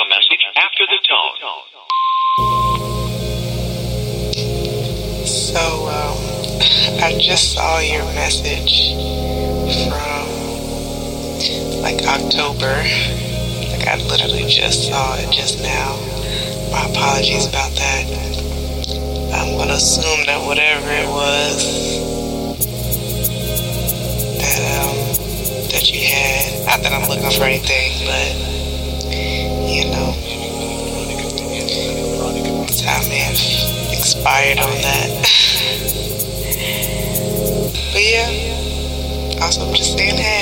a message after the tone. So, um, I just saw your message from like October. Like I literally just saw it just now. My apologies about that. I'm gonna assume that whatever it was that um that you had, not that I'm looking for anything, but inspired on that. but yeah, also just staying happy.